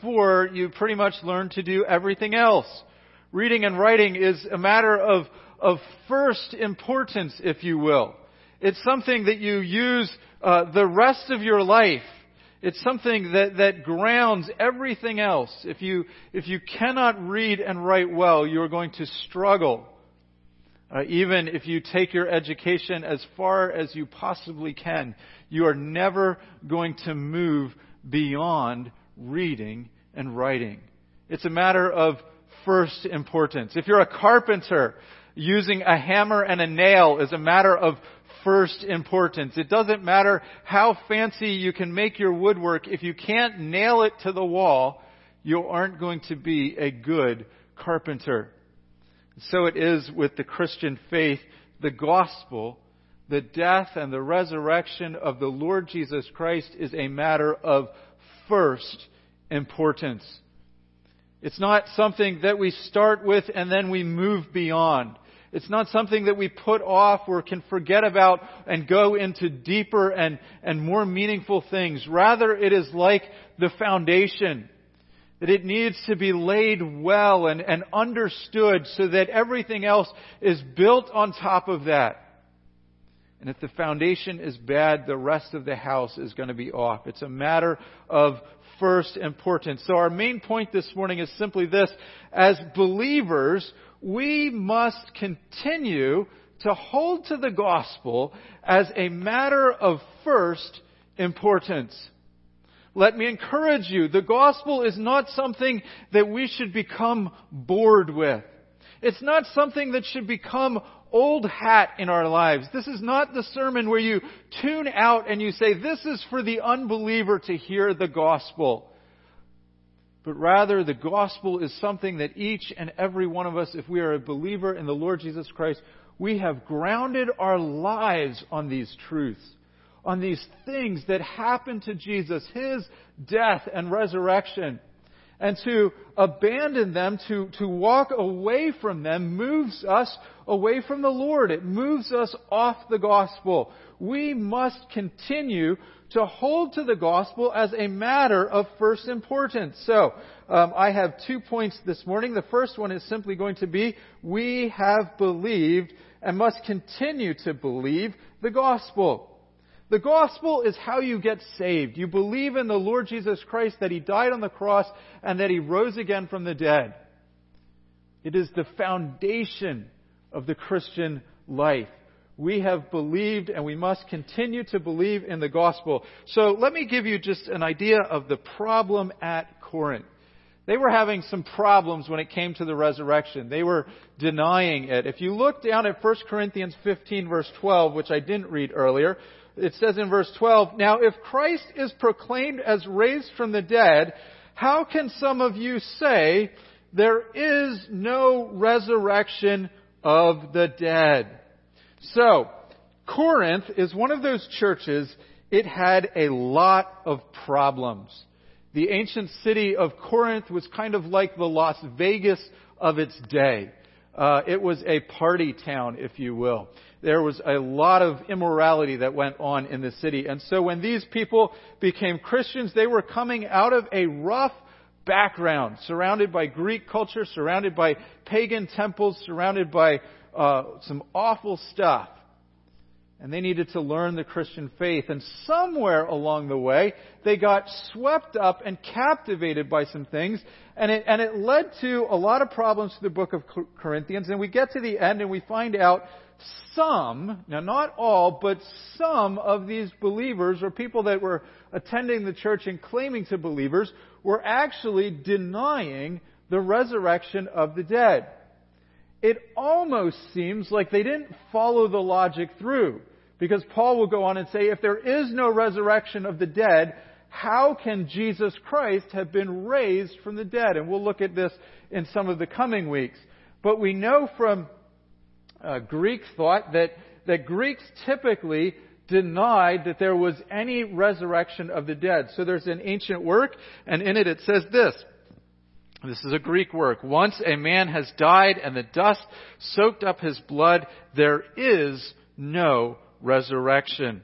before you pretty much learn to do everything else. Reading and writing is a matter of, of first importance, if you will. It's something that you use uh, the rest of your life. It's something that, that grounds everything else. If you, if you cannot read and write well, you are going to struggle. Uh, even if you take your education as far as you possibly can, you are never going to move beyond reading and writing. It's a matter of first importance. If you're a carpenter, using a hammer and a nail is a matter of first importance. It doesn't matter how fancy you can make your woodwork. If you can't nail it to the wall, you aren't going to be a good carpenter. So it is with the Christian faith, the gospel, the death and the resurrection of the Lord Jesus Christ is a matter of first importance. It's not something that we start with and then we move beyond. It's not something that we put off or can forget about and go into deeper and, and more meaningful things. Rather, it is like the foundation. That it needs to be laid well and, and understood so that everything else is built on top of that. And if the foundation is bad, the rest of the house is going to be off. It's a matter of first importance. So our main point this morning is simply this. As believers, we must continue to hold to the gospel as a matter of first importance. Let me encourage you, the gospel is not something that we should become bored with. It's not something that should become old hat in our lives. This is not the sermon where you tune out and you say, this is for the unbeliever to hear the gospel but rather the gospel is something that each and every one of us, if we are a believer in the Lord Jesus Christ, we have grounded our lives on these truths, on these things that happened to Jesus, His death and resurrection. And to abandon them, to, to walk away from them, moves us away from the Lord. It moves us off the gospel. We must continue to hold to the gospel as a matter of first importance. So, um, I have two points this morning. The first one is simply going to be, we have believed and must continue to believe the gospel. The gospel is how you get saved. You believe in the Lord Jesus Christ that He died on the cross and that He rose again from the dead. It is the foundation of the Christian life we have believed and we must continue to believe in the gospel. So let me give you just an idea of the problem at Corinth. They were having some problems when it came to the resurrection. They were denying it. If you look down at 1 Corinthians 15 verse 12, which I didn't read earlier, it says in verse 12, Now if Christ is proclaimed as raised from the dead, how can some of you say there is no resurrection of the dead? So, Corinth is one of those churches, it had a lot of problems. The ancient city of Corinth was kind of like the Las Vegas of its day. Uh, it was a party town, if you will. There was a lot of immorality that went on in the city. And so when these people became Christians, they were coming out of a rough background, surrounded by Greek culture, surrounded by pagan temples, surrounded by uh, some awful stuff. And they needed to learn the Christian faith. And somewhere along the way, they got swept up and captivated by some things. And it, and it led to a lot of problems to the book of Corinthians. And we get to the end and we find out some, now not all, but some of these believers or people that were attending the church and claiming to believers were actually denying the resurrection of the dead it almost seems like they didn't follow the logic through. Because Paul will go on and say, if there is no resurrection of the dead, how can Jesus Christ have been raised from the dead? And we'll look at this in some of the coming weeks. But we know from uh, Greek thought that, that Greeks typically denied that there was any resurrection of the dead. So there's an ancient work, and in it it says this. This is a Greek work. Once a man has died and the dust soaked up his blood, there is no resurrection.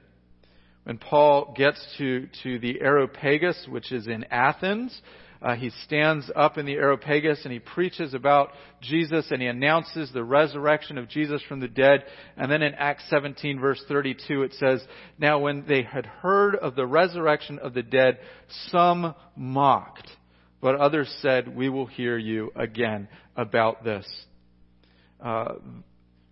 When Paul gets to, to the Areopagus, which is in Athens, uh, he stands up in the Areopagus and he preaches about Jesus and he announces the resurrection of Jesus from the dead. And then in Acts 17 verse 32 it says, Now when they had heard of the resurrection of the dead, some mocked, but others said, We will hear you again about this. Uh,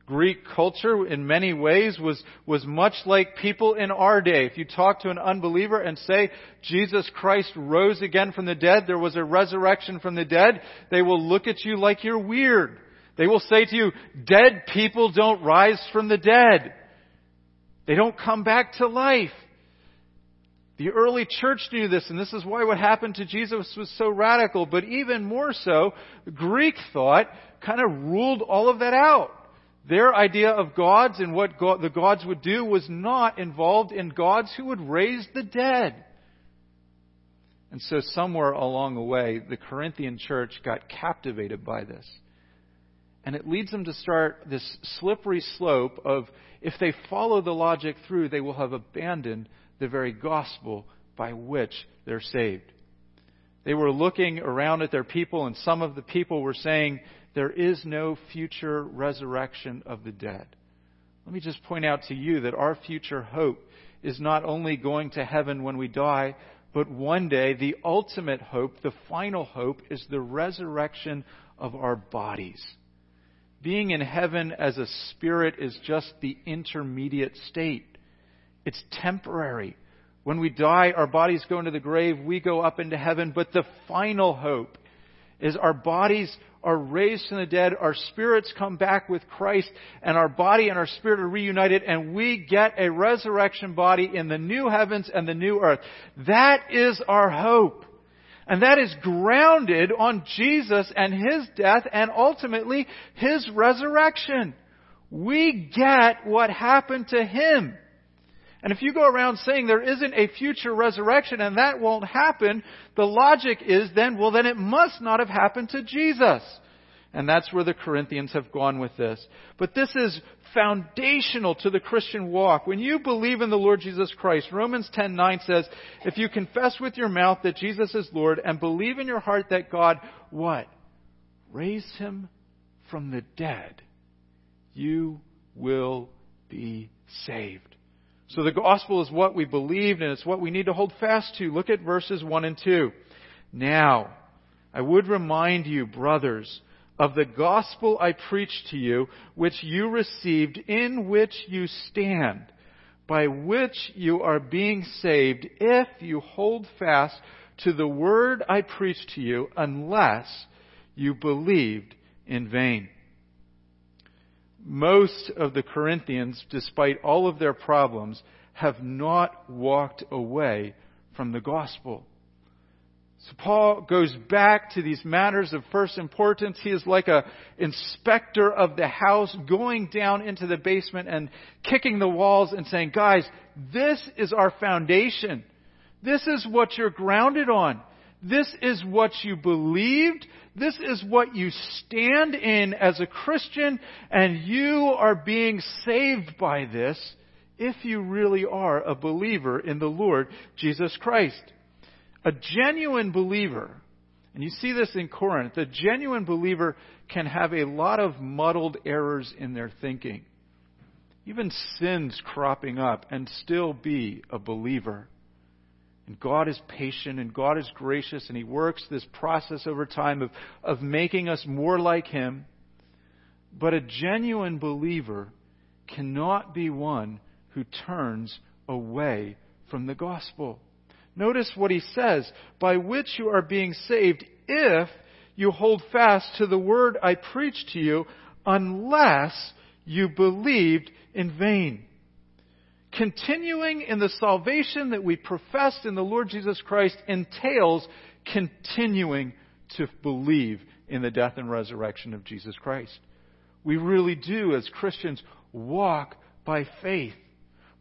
Greek culture in many ways was, was much like people in our day. If you talk to an unbeliever and say, Jesus Christ rose again from the dead, there was a resurrection from the dead, they will look at you like you're weird. They will say to you, dead people don't rise from the dead. They don't come back to life. The early church knew this, and this is why what happened to Jesus was so radical. But even more so, Greek thought kind of ruled all of that out. Their idea of gods and what God, the gods would do was not involved in gods who would raise the dead. And so somewhere along the way, the Corinthian church got captivated by this. And it leads them to start this slippery slope of if they follow the logic through, they will have abandoned the very gospel by which they're saved. They were looking around at their people, and some of the people were saying, there is no future resurrection of the dead. Let me just point out to you that our future hope is not only going to heaven when we die, but one day the ultimate hope, the final hope, is the resurrection of our bodies. Being in heaven as a spirit is just the intermediate state. It's temporary. When we die, our bodies go into the grave, we go up into heaven, but the final hope is our bodies are raised from the dead, our spirits come back with Christ, and our body and our spirit are reunited, and we get a resurrection body in the new heavens and the new earth. That is our hope. And that is grounded on Jesus and His death and ultimately His resurrection. We get what happened to Him. And if you go around saying there isn't a future resurrection and that won't happen, the logic is then, well, then it must not have happened to Jesus. And that's where the Corinthians have gone with this. But this is foundational to the Christian walk. When you believe in the Lord Jesus Christ, Romans 10:9 says, if you confess with your mouth that Jesus is Lord and believe in your heart that God what? Raised him from the dead, you will be saved. So the gospel is what we believed and it's what we need to hold fast to. Look at verses 1 and 2. Now, I would remind you, brothers, of the gospel I preached to you, which you received, in which you stand, by which you are being saved, if you hold fast to the word I preached to you, unless you believed in vain most of the Corinthians, despite all of their problems, have not walked away from the gospel. So Paul goes back to these matters of first importance. He is like a inspector of the house going down into the basement and kicking the walls and saying, guys, this is our foundation. This is what you're grounded on. This is what you believed. This is what you stand in as a Christian, and you are being saved by this if you really are a believer in the Lord Jesus Christ. A genuine believer, and you see this in Corinth, a genuine believer can have a lot of muddled errors in their thinking, even sins cropping up, and still be a believer. And God is patient and God is gracious and He works this process over time of, of making us more like Him. But a genuine believer cannot be one who turns away from the gospel. Notice what he says, by which you are being saved if you hold fast to the word I preached to you, unless you believed in vain continuing in the salvation that we professed in the Lord Jesus Christ entails continuing to believe in the death and resurrection of Jesus Christ. We really do, as Christians, walk by faith.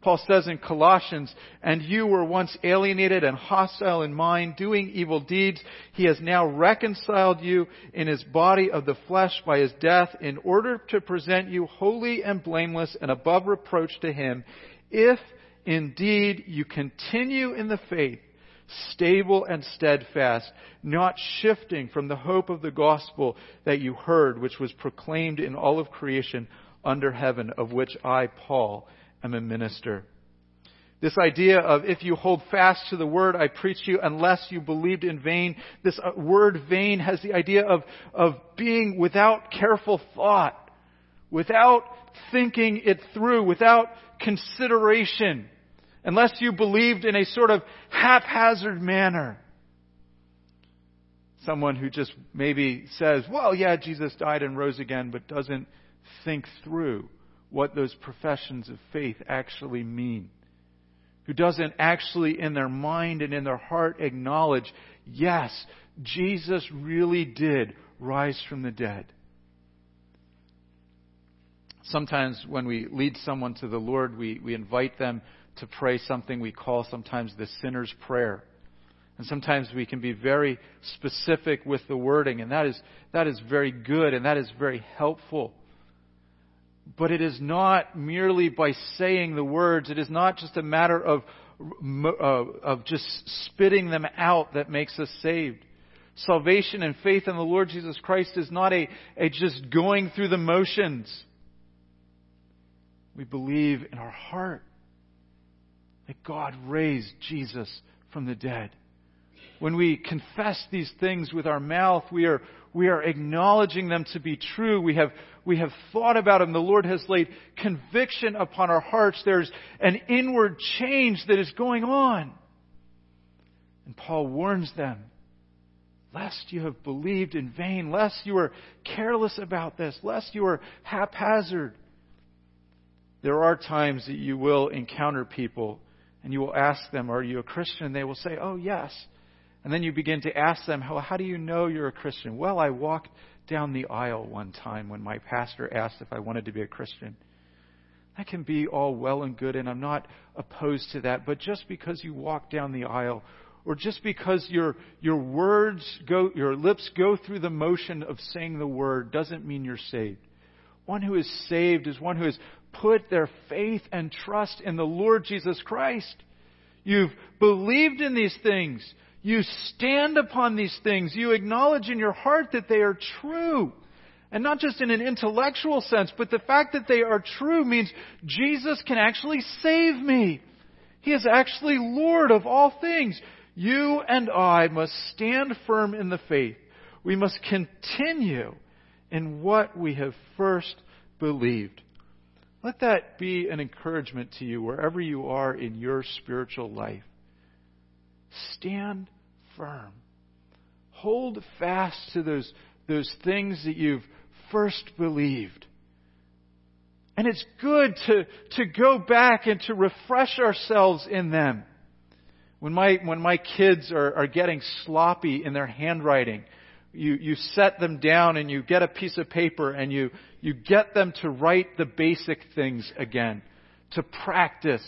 Paul says in Colossians, and you were once alienated and hostile in mind, doing evil deeds. He has now reconciled you in his body of the flesh by his death in order to present you holy and blameless and above reproach to him if indeed you continue in the faith, stable and steadfast, not shifting from the hope of the gospel that you heard, which was proclaimed in all of creation under heaven, of which I, Paul, am a minister. This idea of if you hold fast to the word I preach you unless you believed in vain, this uh, word vain has the idea of, of being without careful thought, without thinking it through, without consideration, unless you believed in a sort of haphazard manner. Someone who just maybe says, well, yeah, Jesus died and rose again, but doesn't think through what those professions of faith actually mean. Who doesn't actually in their mind and in their heart acknowledge, yes, Jesus really did rise from the dead. Sometimes when we lead someone to the Lord, we, we invite them to pray something we call sometimes the sinner's prayer. And sometimes we can be very specific with the wording, and that is, that is very good and that is very helpful. But it is not merely by saying the words, it is not just a matter of, of just spitting them out that makes us saved. Salvation and faith in the Lord Jesus Christ is not a, a just going through the motions. We believe in our heart that God raised Jesus from the dead. When we confess these things with our mouth, we are, we are acknowledging them to be true. We have, we have thought about them. The Lord has laid conviction upon our hearts. There's an inward change that is going on. And Paul warns them lest you have believed in vain, lest you are careless about this, lest you are haphazard. There are times that you will encounter people and you will ask them, Are you a Christian? And they will say, Oh, yes. And then you begin to ask them, How, how do you know you're a Christian? Well, I walked down the aisle one time when my pastor asked if I wanted to be a Christian. That can be all well and good, and I'm not opposed to that. But just because you walk down the aisle, or just because your, your words go, your lips go through the motion of saying the word, doesn't mean you're saved. One who is saved is one who has put their faith and trust in the Lord Jesus Christ. You've believed in these things. You stand upon these things. You acknowledge in your heart that they are true. And not just in an intellectual sense, but the fact that they are true means Jesus can actually save me. He is actually Lord of all things. You and I must stand firm in the faith. We must continue in what we have first believed. Let that be an encouragement to you wherever you are in your spiritual life. Stand firm. Hold fast to those, those things that you've first believed. And it's good to, to go back and to refresh ourselves in them. When my, when my kids are, are getting sloppy in their handwriting, you, you set them down and you get a piece of paper and you, you get them to write the basic things again, to practice.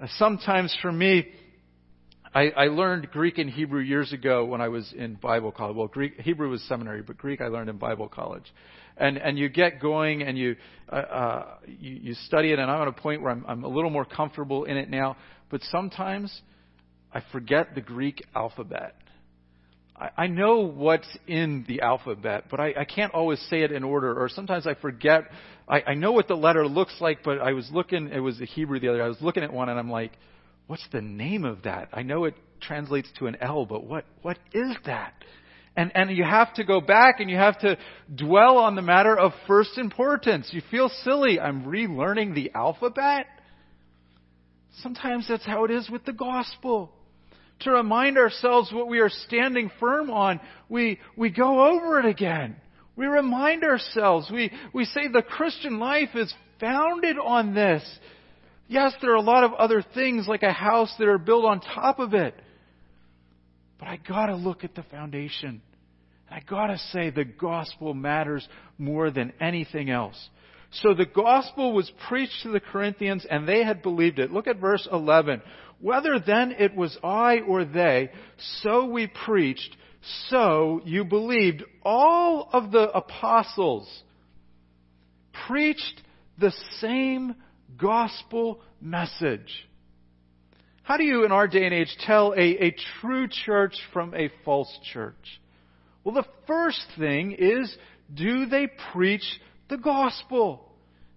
Uh, sometimes for me, I, I learned Greek and Hebrew years ago when I was in Bible college. Well, Greek, Hebrew was seminary, but Greek I learned in Bible college. And, and you get going and you, uh, uh, you, you study it, and I'm at a point where I'm, I'm a little more comfortable in it now. But sometimes I forget the Greek alphabet. I know what's in the alphabet, but I, I can't always say it in order, or sometimes I forget. I, I know what the letter looks like, but I was looking, it was the Hebrew the other day, I was looking at one and I'm like, what's the name of that? I know it translates to an L, but what, what is that? And, and you have to go back and you have to dwell on the matter of first importance. You feel silly. I'm relearning the alphabet. Sometimes that's how it is with the gospel to remind ourselves what we are standing firm on, we, we go over it again. We remind ourselves. We, we say the Christian life is founded on this. Yes, there are a lot of other things like a house that are built on top of it. But I gotta look at the foundation. I gotta say the gospel matters more than anything else. So the gospel was preached to the Corinthians and they had believed it. Look at verse 11. Whether then it was I or they, so we preached, so you believed. All of the apostles preached the same gospel message. How do you, in our day and age, tell a, a true church from a false church? Well, the first thing is, do they preach the gospel?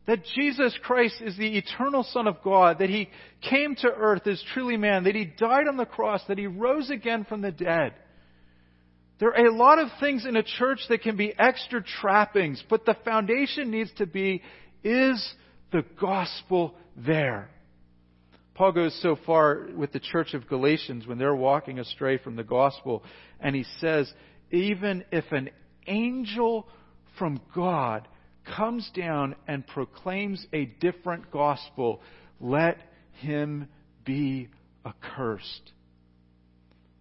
That Jesus Christ is the eternal Son of God, that He came to earth as truly man, that He died on the cross, that He rose again from the dead. There are a lot of things in a church that can be extra trappings, but the foundation needs to be, is the gospel there? Paul goes so far with the church of Galatians when they're walking astray from the gospel, and he says, even if an angel from God comes down and proclaims a different gospel, let him be accursed.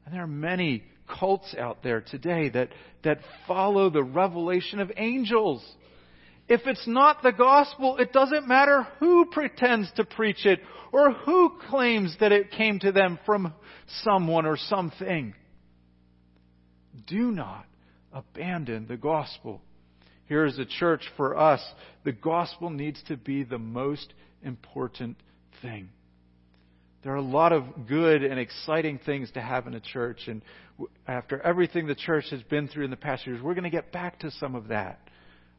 And there are many cults out there today that, that follow the revelation of angels. If it's not the gospel, it doesn't matter who pretends to preach it or who claims that it came to them from someone or something. Do not abandon the gospel. Here is a church for us. The gospel needs to be the most important thing. There are a lot of good and exciting things to have in a church, and after everything the church has been through in the past years, we're going to get back to some of that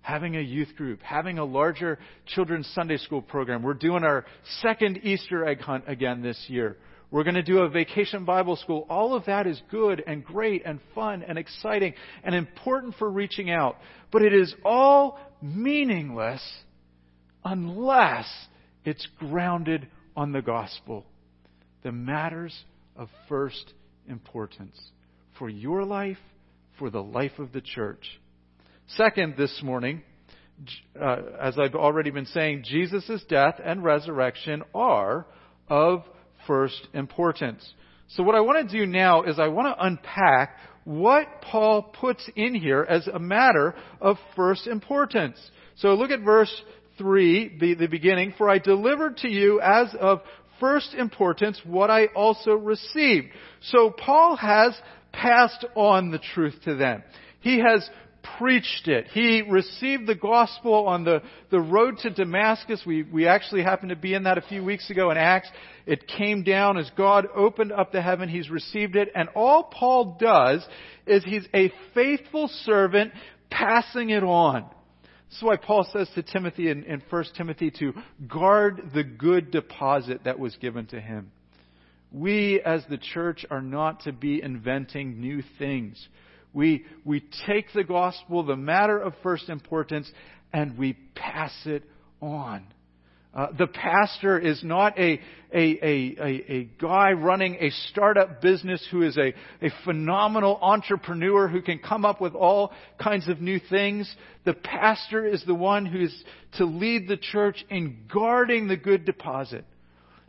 having a youth group, having a larger children's Sunday school program. We're doing our second Easter egg hunt again this year. We're going to do a vacation Bible school. All of that is good and great and fun and exciting and important for reaching out. But it is all meaningless unless it's grounded on the gospel. The matters of first importance for your life, for the life of the church. Second, this morning, uh, as I've already been saying, Jesus' death and resurrection are of first importance. So what I want to do now is I want to unpack what Paul puts in here as a matter of first importance. So look at verse 3, the, the beginning. For I delivered to you as of first importance what I also received. So Paul has passed on the truth to them. He has preached it. He received the gospel on the, the road to Damascus. We, we actually happened to be in that a few weeks ago in Acts. It came down as God opened up the heaven. He's received it. And all Paul does is he's a faithful servant passing it on. This is why Paul says to Timothy in, in 1 Timothy to guard the good deposit that was given to him. We as the church are not to be inventing new things. We, we take the gospel, the matter of first importance, and we pass it on. Uh, the pastor is not a, a, a, a, guy running a startup business who is a, a phenomenal entrepreneur who can come up with all kinds of new things. The pastor is the one who is to lead the church in guarding the good deposit.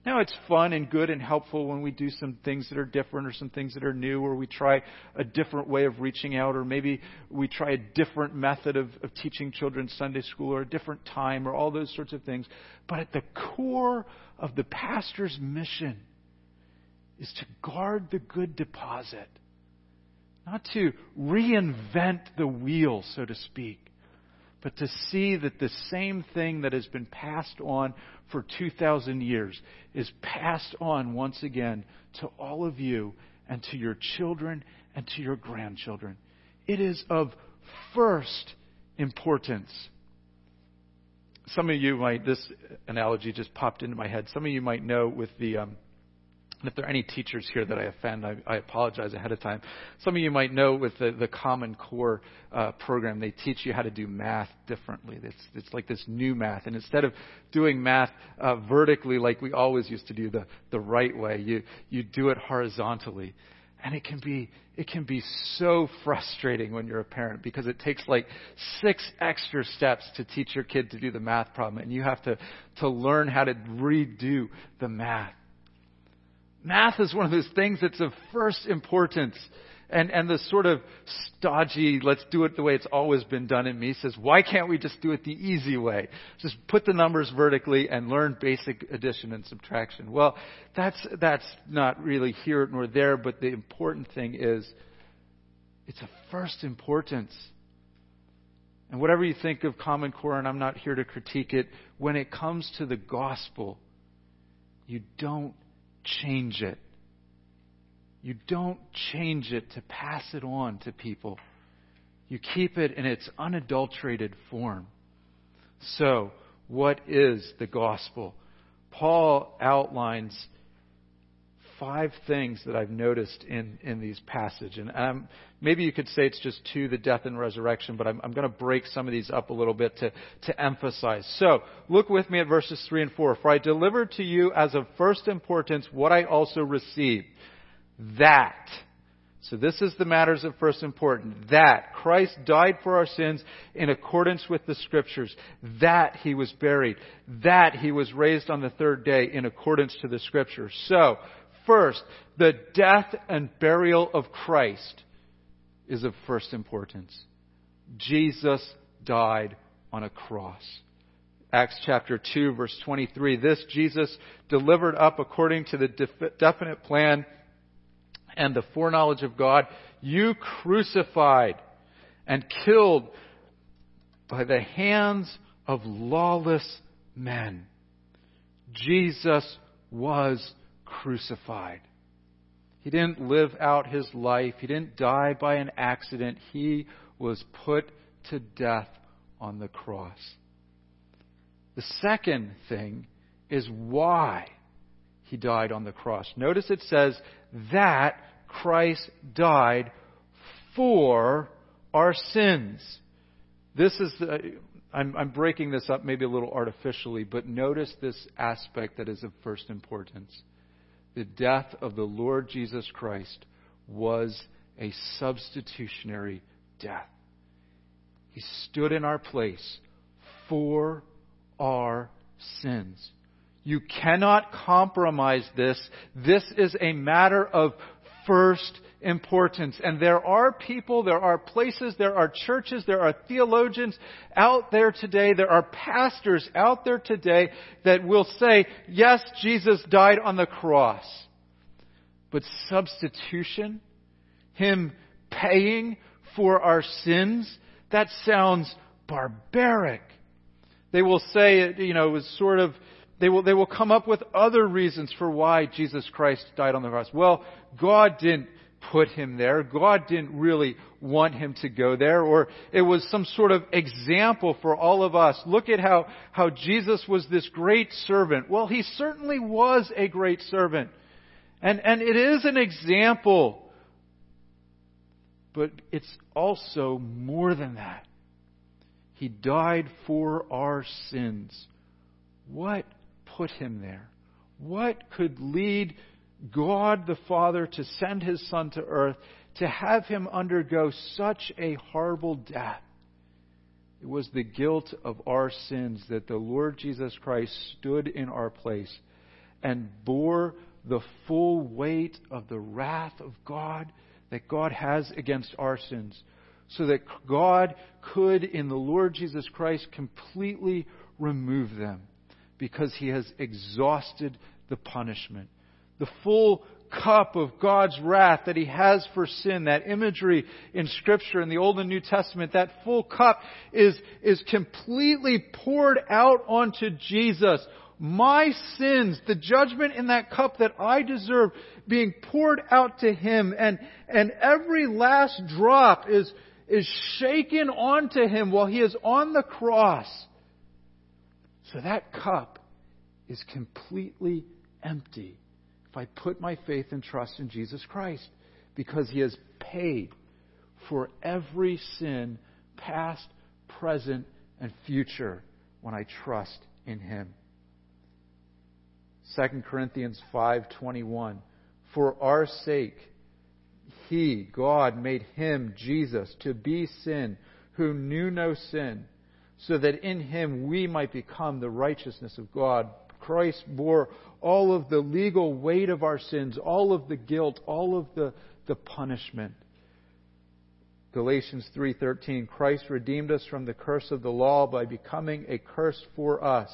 Now, it's fun and good and helpful when we do some things that are different or some things that are new, or we try a different way of reaching out, or maybe we try a different method of, of teaching children Sunday school, or a different time, or all those sorts of things. But at the core of the pastor's mission is to guard the good deposit, not to reinvent the wheel, so to speak but to see that the same thing that has been passed on for 2,000 years is passed on once again to all of you and to your children and to your grandchildren. It is of first importance. Some of you might, this analogy just popped into my head. Some of you might know with the, um, and if there are any teachers here that I offend, I, I apologize ahead of time. Some of you might know with the, the Common Core uh, program, they teach you how to do math differently. It's, it's like this new math. And instead of doing math uh, vertically like we always used to do the, the right way, you, you do it horizontally. And it can be it can be so frustrating when you're a parent because it takes like six extra steps to teach your kid to do the math problem and you have to to learn how to redo the math. Math is one of those things that's of first importance. And, and the sort of stodgy, let's do it the way it's always been done in me says, why can't we just do it the easy way? Just put the numbers vertically and learn basic addition and subtraction. Well, that's, that's not really here nor there, but the important thing is it's of first importance. And whatever you think of Common Core, and I'm not here to critique it, when it comes to the gospel, you don't change it. You don't change it to pass it on to people. You keep it in its unadulterated form. So, what is the gospel? Paul outlines five things that I've noticed in, in these passages. And um, maybe you could say it's just two, the death and resurrection, but I'm, I'm going to break some of these up a little bit to, to emphasize. So, look with me at verses 3 and 4. For I delivered to you as of first importance what I also received. That. So this is the matters of first importance. That Christ died for our sins in accordance with the scriptures. That he was buried. That he was raised on the third day in accordance to the scriptures. So, First, the death and burial of Christ is of first importance. Jesus died on a cross. Acts chapter 2 verse 23. This Jesus delivered up according to the definite plan and the foreknowledge of God, you crucified and killed by the hands of lawless men. Jesus was crucified. He didn't live out his life. He didn't die by an accident. He was put to death on the cross. The second thing is why he died on the cross. Notice it says that Christ died for our sins. This is I'm, I'm breaking this up maybe a little artificially, but notice this aspect that is of first importance the death of the Lord Jesus Christ was a substitutionary death. He stood in our place for our sins. You cannot compromise this. This is a matter of first importance. And there are people, there are places, there are churches, there are theologians out there today, there are pastors out there today that will say, yes, Jesus died on the cross. But substitution, Him paying for our sins, that sounds barbaric. They will say, you know, it was sort of, they will, they will come up with other reasons for why Jesus Christ died on the cross. Well, God didn't put him there. God didn't really want him to go there, or it was some sort of example for all of us. Look at how, how Jesus was this great servant. Well, he certainly was a great servant. And, and it is an example. But it's also more than that. He died for our sins. What put him there? What could lead God the Father to send his Son to earth to have him undergo such a horrible death. It was the guilt of our sins that the Lord Jesus Christ stood in our place and bore the full weight of the wrath of God that God has against our sins, so that God could, in the Lord Jesus Christ, completely remove them because he has exhausted the punishment the full cup of God's wrath that He has for sin, that imagery in Scripture in the Old and New Testament, that full cup is, is completely poured out onto Jesus. My sins, the judgment in that cup that I deserve, being poured out to Him, and, and every last drop is, is shaken onto Him while He is on the cross. So that cup is completely empty if I put my faith and trust in Jesus Christ because he has paid for every sin, past, present, and future, when I trust in him. 2 Corinthians 5:21 For our sake he God made him Jesus to be sin who knew no sin so that in him we might become the righteousness of God Christ bore all of the legal weight of our sins, all of the guilt, all of the, the punishment. Galatians 3:13 Christ redeemed us from the curse of the law by becoming a curse for us.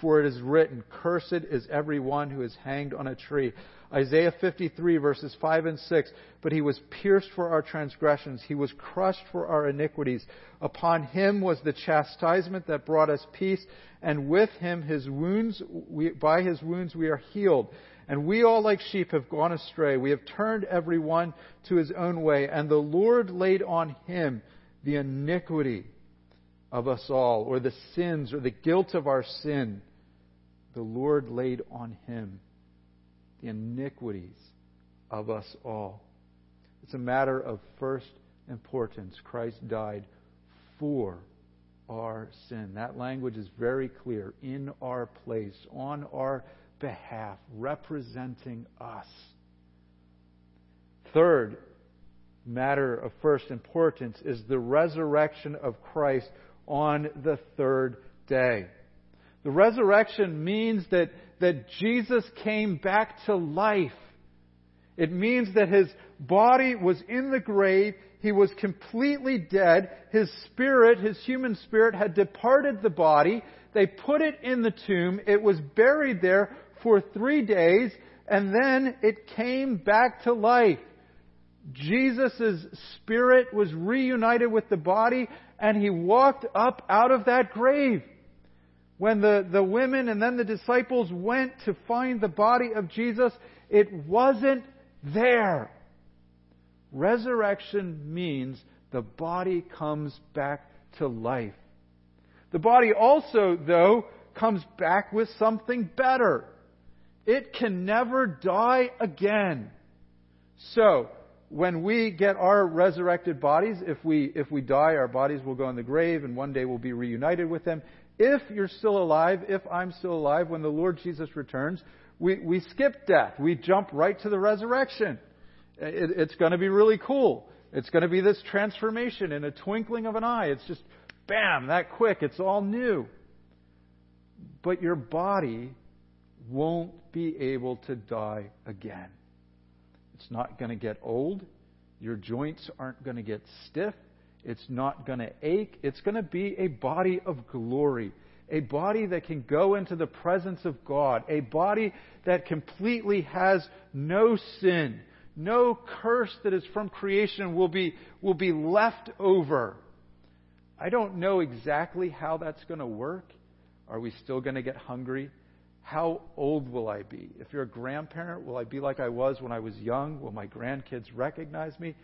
For it is written, Cursed is every one who is hanged on a tree. Isaiah 53 verses 5 and 6. But he was pierced for our transgressions. He was crushed for our iniquities. Upon him was the chastisement that brought us peace. And with him, his wounds, we, by his wounds we are healed. And we all, like sheep, have gone astray. We have turned every one to his own way, and the Lord laid on him the iniquity of us all, or the sins, or the guilt of our sin. The Lord laid on him the iniquities of us all. It's a matter of first importance. Christ died for our sin. That language is very clear. In our place, on our behalf, representing us. Third matter of first importance is the resurrection of Christ on the third day. The resurrection means that, that Jesus came back to life. It means that his body was in the grave. He was completely dead. His spirit, his human spirit, had departed the body. They put it in the tomb. It was buried there for three days, and then it came back to life. Jesus' spirit was reunited with the body, and he walked up out of that grave. When the, the women and then the disciples went to find the body of Jesus, it wasn't there. Resurrection means the body comes back to life. The body also, though, comes back with something better. It can never die again. So, when we get our resurrected bodies, if we, if we die, our bodies will go in the grave and one day we'll be reunited with them. If you're still alive, if I'm still alive, when the Lord Jesus returns, we, we skip death. We jump right to the resurrection. It, it's going to be really cool. It's going to be this transformation in a twinkling of an eye. It's just, bam, that quick. It's all new. But your body won't be able to die again. It's not going to get old. Your joints aren't going to get stiff. It's not going to ache. It's going to be a body of glory. A body that can go into the presence of God. A body that completely has no sin. No curse that is from creation will be, will be left over. I don't know exactly how that's going to work. Are we still going to get hungry? How old will I be? If you're a grandparent, will I be like I was when I was young? Will my grandkids recognize me?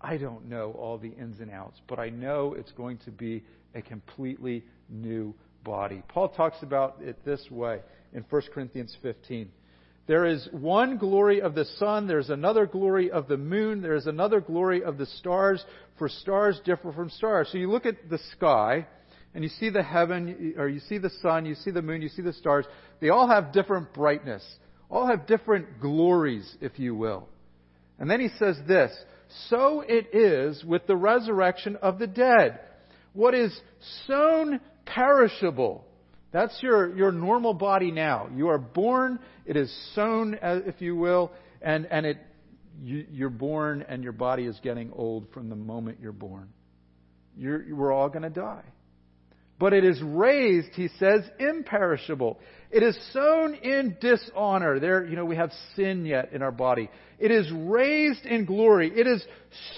I don't know all the ins and outs, but I know it's going to be a completely new body. Paul talks about it this way in 1 Corinthians 15. There is one glory of the sun, there's another glory of the moon, there's another glory of the stars, for stars differ from stars. So you look at the sky, and you see the heaven, or you see the sun, you see the moon, you see the stars. They all have different brightness, all have different glories, if you will. And then he says this So it is with the resurrection of the dead. What is sown perishable that's your, your normal body now. You are born, it is sown, uh, if you will, and, and it, you, you're born and your body is getting old from the moment you're born. You're, we're all going to die. But it is raised, he says, imperishable. It is sown in dishonor. There, you know, we have sin yet in our body. It is raised in glory. It is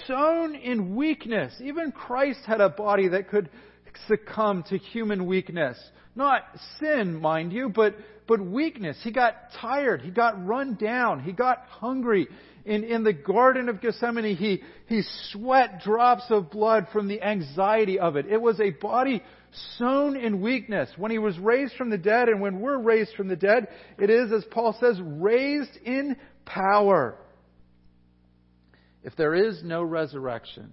sown in weakness. Even Christ had a body that could succumb to human weakness. Not sin, mind you, but, but weakness. He got tired. He got run down. He got hungry. In, in the Garden of Gethsemane, he, he sweat drops of blood from the anxiety of it. It was a body sown in weakness. When he was raised from the dead, and when we're raised from the dead, it is, as Paul says, raised in power. If there is no resurrection,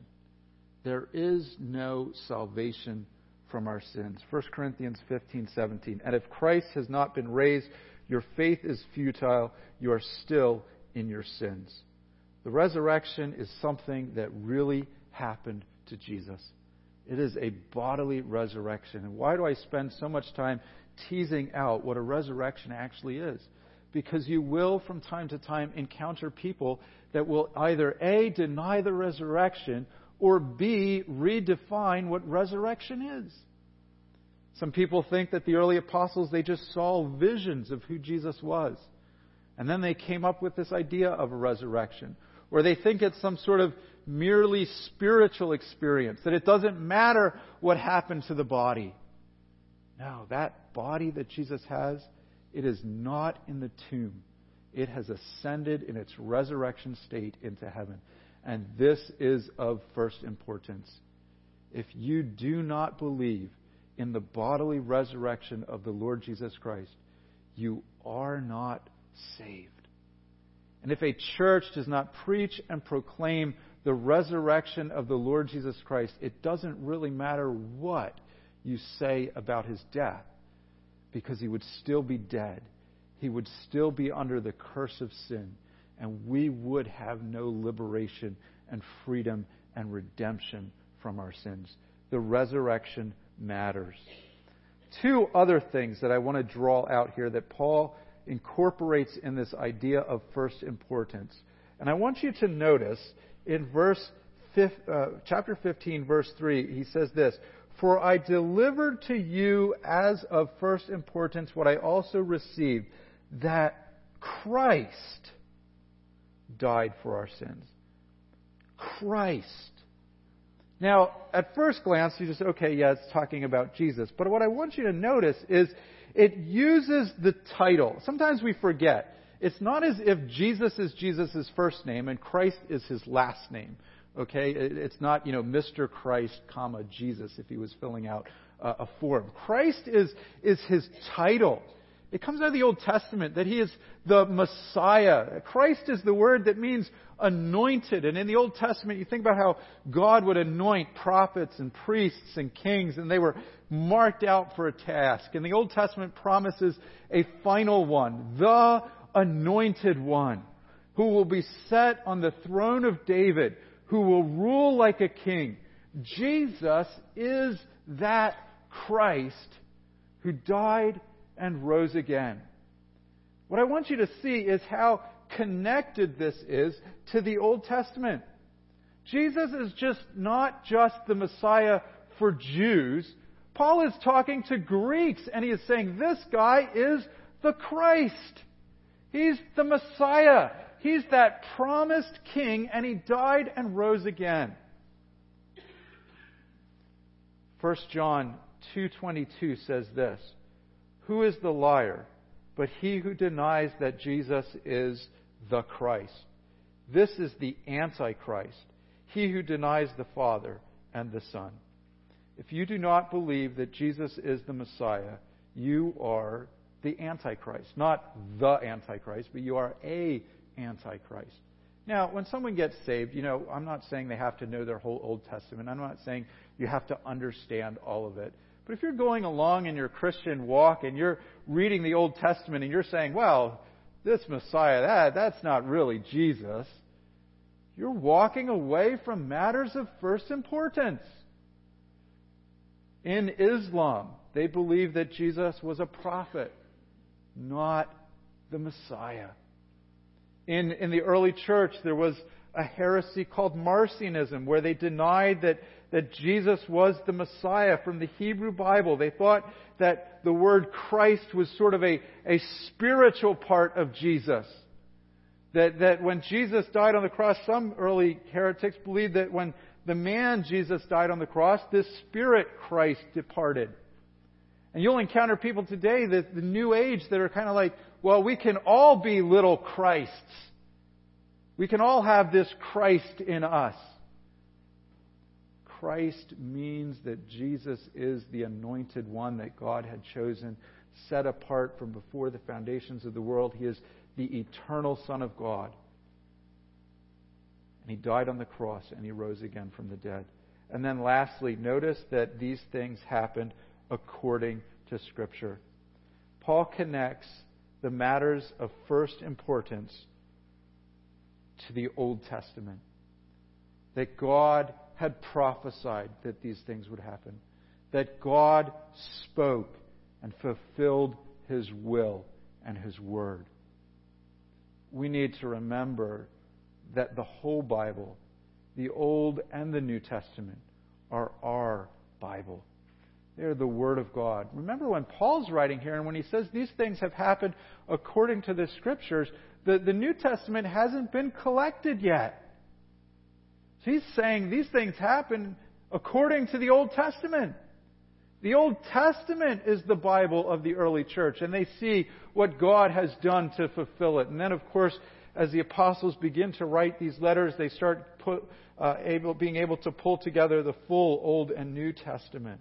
there is no salvation from our sins. 1 Corinthians 15, 17. And if Christ has not been raised, your faith is futile. You are still in your sins. The resurrection is something that really happened to Jesus. It is a bodily resurrection. And why do I spend so much time teasing out what a resurrection actually is? Because you will, from time to time, encounter people that will either A, deny the resurrection, or B, redefine what resurrection is. Some people think that the early apostles, they just saw visions of who Jesus was. And then they came up with this idea of a resurrection, or they think it's some sort of merely spiritual experience, that it doesn't matter what happened to the body. No, that body that Jesus has, it is not in the tomb. It has ascended in its resurrection state into heaven. And this is of first importance. If you do not believe in the bodily resurrection of the Lord Jesus Christ, you are not saved. And if a church does not preach and proclaim the resurrection of the Lord Jesus Christ, it doesn't really matter what you say about his death, because he would still be dead. He would still be under the curse of sin, and we would have no liberation and freedom and redemption from our sins. The resurrection matters. Two other things that I want to draw out here that Paul incorporates in this idea of first importance. And I want you to notice in verse uh, chapter 15, verse 3, he says this For I delivered to you as of first importance what I also received, that Christ died for our sins. Christ. Now, at first glance, you just, okay, yeah, it's talking about Jesus. But what I want you to notice is it uses the title. Sometimes we forget. It's not as if Jesus is Jesus' first name and Christ is his last name. Okay? It's not, you know, Mr. Christ, comma, Jesus, if he was filling out a form. Christ is, is his title. It comes out of the Old Testament that he is the Messiah. Christ is the word that means anointed. And in the Old Testament, you think about how God would anoint prophets and priests and kings, and they were marked out for a task. And the Old Testament promises a final one, the anointed one, who will be set on the throne of David, who will rule like a king. Jesus is that Christ who died and rose again. What I want you to see is how connected this is to the Old Testament. Jesus is just not just the Messiah for Jews. Paul is talking to Greeks and he is saying this guy is the Christ. He's the Messiah. He's that promised king and he died and rose again. 1 John 2:22 says this, "Who is the liar but he who denies that Jesus is the Christ. This is the Antichrist, he who denies the Father and the Son. If you do not believe that Jesus is the Messiah, you are the Antichrist. Not the Antichrist, but you are a Antichrist. Now, when someone gets saved, you know, I'm not saying they have to know their whole Old Testament. I'm not saying you have to understand all of it. But if you're going along in your Christian walk and you're reading the Old Testament and you're saying, well, this Messiah, that, that's not really Jesus. You're walking away from matters of first importance. In Islam, they believe that Jesus was a prophet, not the Messiah. In, in the early church, there was a heresy called Marcionism, where they denied that, that Jesus was the Messiah from the Hebrew Bible. They thought that the word Christ was sort of a, a spiritual part of Jesus. That, that when Jesus died on the cross, some early heretics believed that when the man Jesus died on the cross, this spirit Christ departed. And you'll encounter people today, that the new age, that are kind of like, well, we can all be little Christs. We can all have this Christ in us. Christ means that Jesus is the anointed one that God had chosen, set apart from before the foundations of the world. He is the eternal Son of God. And he died on the cross and he rose again from the dead. And then lastly, notice that these things happened according to Scripture. Paul connects the matters of first importance to the Old Testament. That God had prophesied that these things would happen. That God spoke and fulfilled His will and His word. We need to remember that the whole Bible, the Old and the New Testament, are our Bible. They are the Word of God. Remember when Paul's writing here, and when he says these things have happened according to the Scriptures, the, the New Testament hasn't been collected yet. So He's saying these things happen according to the Old Testament. The Old Testament is the Bible of the early church, and they see what God has done to fulfill it. And then, of course, as the apostles begin to write these letters, they start put, uh, able, being able to pull together the full Old and New Testament.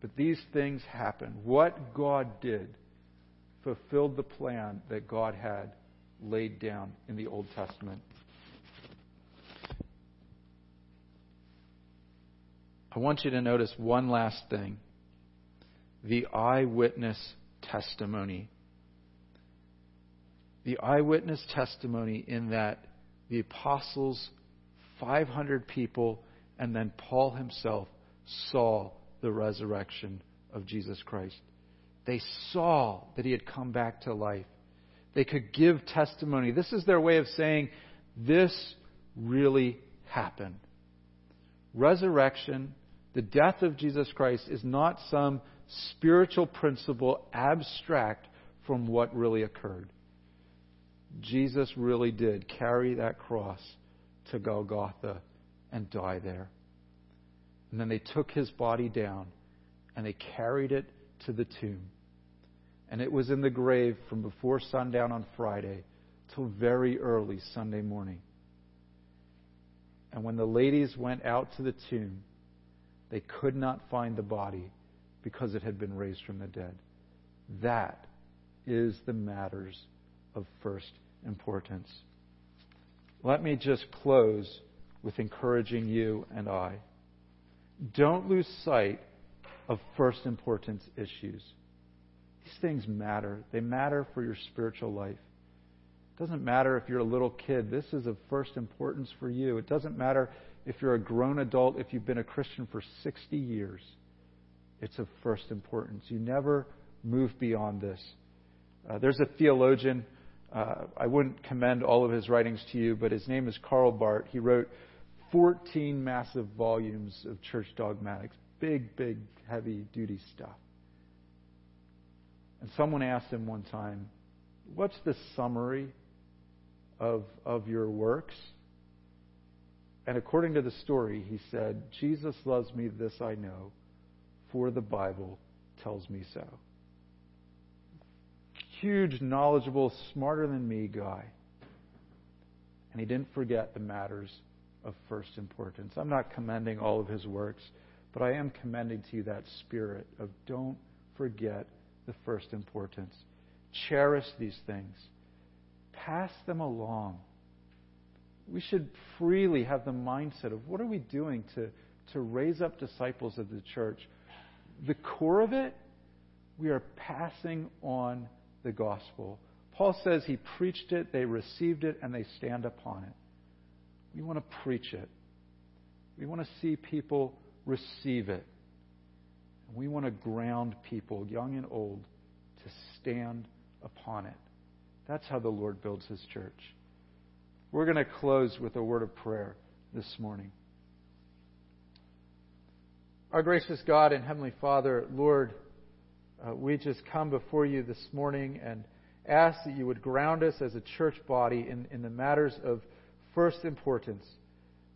But these things happened. What God did fulfilled the plan that God had laid down in the Old Testament. I want you to notice one last thing the eyewitness testimony. The eyewitness testimony in that the apostles, 500 people, and then Paul himself saw the resurrection of Jesus Christ. They saw that he had come back to life. They could give testimony. This is their way of saying, this really happened. Resurrection, the death of Jesus Christ, is not some spiritual principle abstract from what really occurred. Jesus really did carry that cross to Golgotha and die there. And then they took his body down and they carried it to the tomb. And it was in the grave from before sundown on Friday till very early Sunday morning. And when the ladies went out to the tomb, they could not find the body because it had been raised from the dead. That is the matters of first importance. Let me just close with encouraging you and I. Don't lose sight of first importance issues. These things matter. They matter for your spiritual life. It doesn't matter if you're a little kid. This is of first importance for you. It doesn't matter if you're a grown adult, if you've been a Christian for 60 years. It's of first importance. You never move beyond this. Uh, there's a theologian. Uh, I wouldn't commend all of his writings to you, but his name is Karl Barth. He wrote 14 massive volumes of church dogmatics. Big, big, heavy duty stuff. And someone asked him one time, What's the summary of, of your works? And according to the story, he said, Jesus loves me, this I know, for the Bible tells me so. Huge, knowledgeable, smarter than me guy. And he didn't forget the matters of first importance. I'm not commending all of his works, but I am commending to you that spirit of don't forget the first importance. Cherish these things. Pass them along. We should freely have the mindset of what are we doing to, to raise up disciples of the church? The core of it, we are passing on the gospel. Paul says he preached it, they received it, and they stand upon it. We want to preach it. We want to see people receive it. We want to ground people, young and old, to stand upon it. That's how the Lord builds his church. We're going to close with a word of prayer this morning. Our gracious God and Heavenly Father, Lord, uh, we just come before you this morning and ask that you would ground us as a church body in, in the matters of first importance.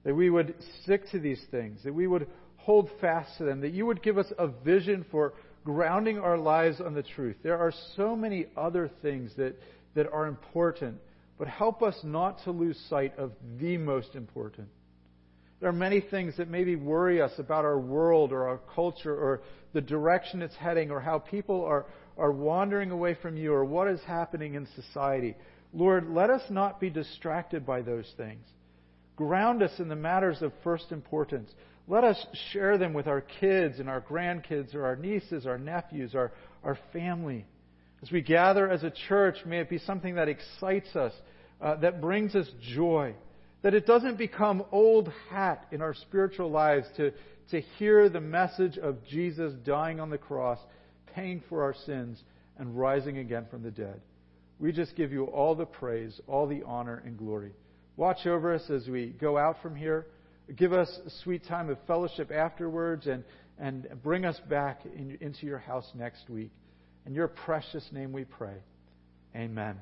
That we would stick to these things, that we would hold fast to them, that you would give us a vision for grounding our lives on the truth. There are so many other things that, that are important, but help us not to lose sight of the most important. There are many things that maybe worry us about our world or our culture or the direction it's heading or how people are, are wandering away from you or what is happening in society. Lord, let us not be distracted by those things. Ground us in the matters of first importance. Let us share them with our kids and our grandkids or our nieces, our nephews, our, our family. As we gather as a church, may it be something that excites us, uh, that brings us joy. That it doesn't become old hat in our spiritual lives to, to hear the message of Jesus dying on the cross, paying for our sins, and rising again from the dead. We just give you all the praise, all the honor, and glory. Watch over us as we go out from here. Give us a sweet time of fellowship afterwards and, and bring us back in, into your house next week. In your precious name we pray. Amen.